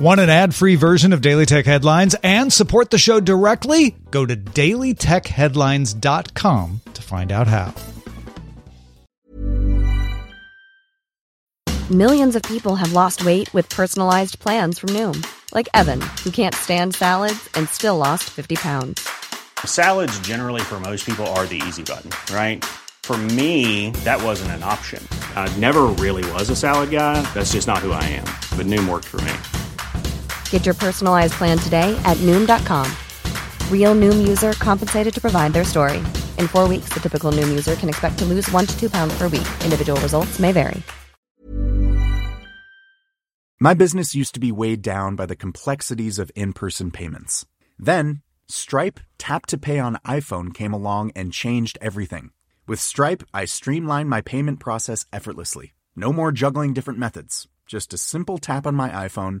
Want an ad free version of Daily Tech Headlines and support the show directly? Go to dailytechheadlines.com to find out how. Millions of people have lost weight with personalized plans from Noom, like Evan, who can't stand salads and still lost 50 pounds. Salads, generally, for most people, are the easy button, right? For me, that wasn't an option. I never really was a salad guy. That's just not who I am. But Noom worked for me. Get your personalized plan today at Noom.com. Real Noom user compensated to provide their story. In four weeks, the typical Noom user can expect to lose one to two pounds per week. Individual results may vary. My business used to be weighed down by the complexities of in person payments. Then, Stripe Tap to Pay on iPhone came along and changed everything. With Stripe, I streamlined my payment process effortlessly. No more juggling different methods, just a simple tap on my iPhone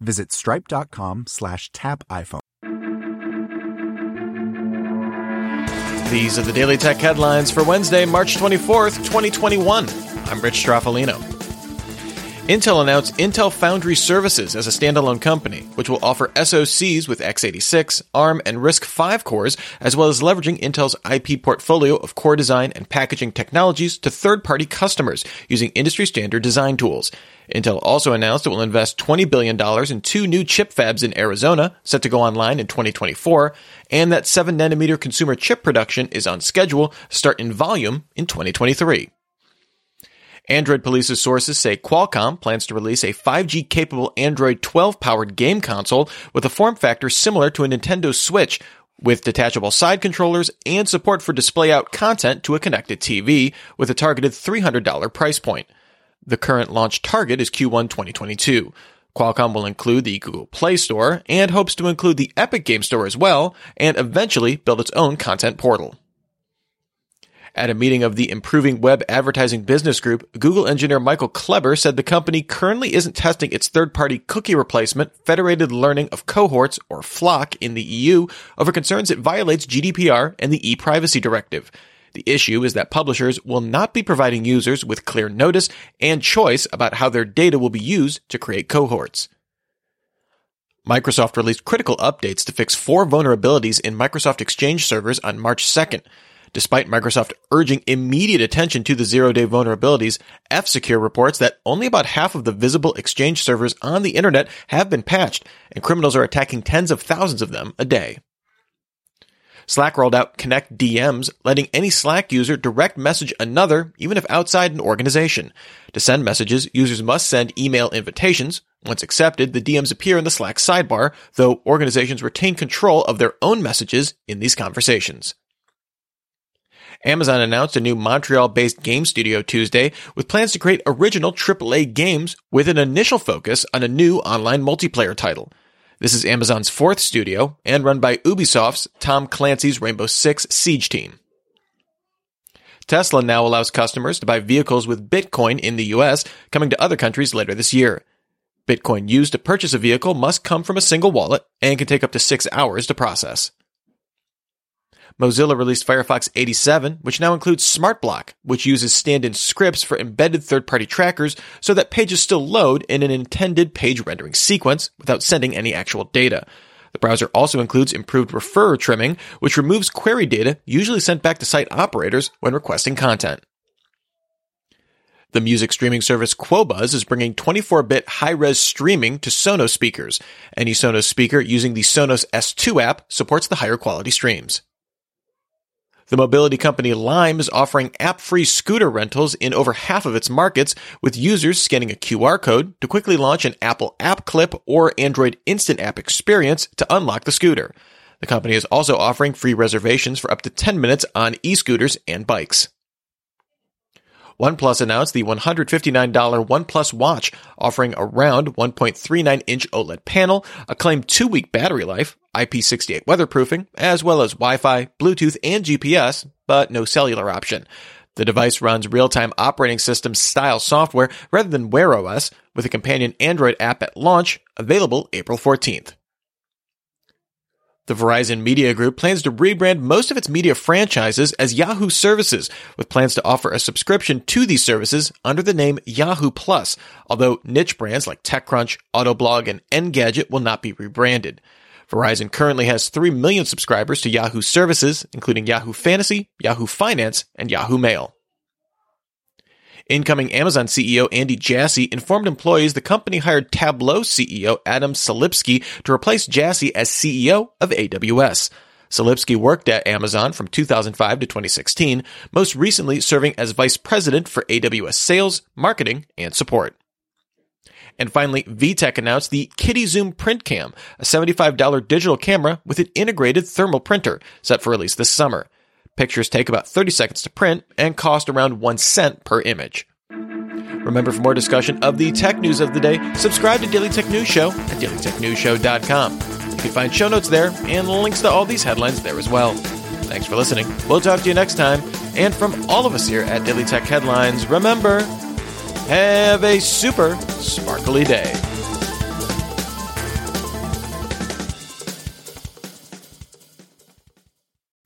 visit stripe.com slash tap iPhone. These are the Daily Tech headlines for Wednesday, March 24th, 2021. I'm Rich Stroffolino. Intel announced Intel Foundry Services as a standalone company, which will offer SoCs with x86, ARM, and RISC-V cores, as well as leveraging Intel's IP portfolio of core design and packaging technologies to third-party customers using industry-standard design tools. Intel also announced it will invest $20 billion in two new chip fabs in Arizona, set to go online in 2024, and that 7nm consumer chip production is on schedule to start in volume in 2023. Android Police's sources say Qualcomm plans to release a 5G capable Android 12 powered game console with a form factor similar to a Nintendo Switch, with detachable side controllers and support for display out content to a connected TV with a targeted $300 price point. The current launch target is Q1 2022. Qualcomm will include the Google Play Store and hopes to include the Epic Game Store as well and eventually build its own content portal. At a meeting of the Improving Web Advertising Business Group, Google engineer Michael Kleber said the company currently isn't testing its third-party cookie replacement, Federated Learning of Cohorts, or FLoC, in the EU over concerns it violates GDPR and the e-privacy directive. The issue is that publishers will not be providing users with clear notice and choice about how their data will be used to create cohorts. Microsoft released critical updates to fix four vulnerabilities in Microsoft Exchange servers on March 2nd. Despite Microsoft urging immediate attention to the zero day vulnerabilities, F-Secure reports that only about half of the visible Exchange servers on the internet have been patched, and criminals are attacking tens of thousands of them a day. Slack rolled out Connect DMs, letting any Slack user direct message another, even if outside an organization. To send messages, users must send email invitations. Once accepted, the DMs appear in the Slack sidebar, though organizations retain control of their own messages in these conversations. Amazon announced a new Montreal based game studio Tuesday with plans to create original AAA games with an initial focus on a new online multiplayer title. This is Amazon's fourth studio and run by Ubisoft's Tom Clancy's Rainbow Six Siege team. Tesla now allows customers to buy vehicles with Bitcoin in the US, coming to other countries later this year. Bitcoin used to purchase a vehicle must come from a single wallet and can take up to six hours to process. Mozilla released Firefox 87, which now includes SmartBlock, which uses stand-in scripts for embedded third-party trackers so that pages still load in an intended page rendering sequence without sending any actual data. The browser also includes improved referrer trimming, which removes query data usually sent back to site operators when requesting content. The music streaming service Qobuz is bringing 24-bit high-res streaming to Sonos speakers. Any Sonos speaker using the Sonos S2 app supports the higher quality streams. The mobility company Lime is offering app-free scooter rentals in over half of its markets, with users scanning a QR code to quickly launch an Apple App Clip or Android Instant App experience to unlock the scooter. The company is also offering free reservations for up to 10 minutes on e-scooters and bikes. OnePlus announced the $159 OnePlus Watch, offering a round 1.39 inch OLED panel, a claimed two week battery life, IP68 weatherproofing, as well as Wi Fi, Bluetooth, and GPS, but no cellular option. The device runs real time operating system style software rather than Wear OS, with a companion Android app at launch, available April 14th. The Verizon Media Group plans to rebrand most of its media franchises as Yahoo Services, with plans to offer a subscription to these services under the name Yahoo Plus, although niche brands like TechCrunch, Autoblog, and Engadget will not be rebranded. Verizon currently has 3 million subscribers to Yahoo Services, including Yahoo Fantasy, Yahoo Finance, and Yahoo Mail. Incoming Amazon CEO Andy Jassy informed employees the company hired Tableau CEO Adam Selipsky to replace Jassy as CEO of AWS. Selipsky worked at Amazon from 2005 to 2016, most recently serving as vice president for AWS sales, marketing, and support. And finally, VTech announced the KidiZoom Print Cam, a $75 digital camera with an integrated thermal printer, set for release this summer. Pictures take about 30 seconds to print and cost around 1 cent per image. Remember, for more discussion of the tech news of the day, subscribe to Daily Tech News Show at dailytechnewsshow.com. You can find show notes there and links to all these headlines there as well. Thanks for listening. We'll talk to you next time. And from all of us here at Daily Tech Headlines, remember, have a super sparkly day.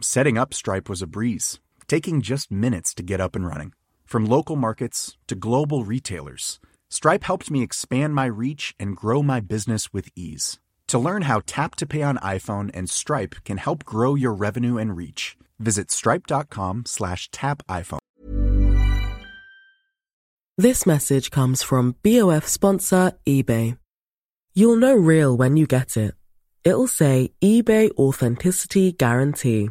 Setting up Stripe was a breeze, taking just minutes to get up and running. From local markets to global retailers, Stripe helped me expand my reach and grow my business with ease. To learn how Tap to Pay on iPhone and Stripe can help grow your revenue and reach, visit stripe.com slash tap iPhone. This message comes from BOF sponsor eBay. You'll know real when you get it. It'll say eBay Authenticity Guarantee.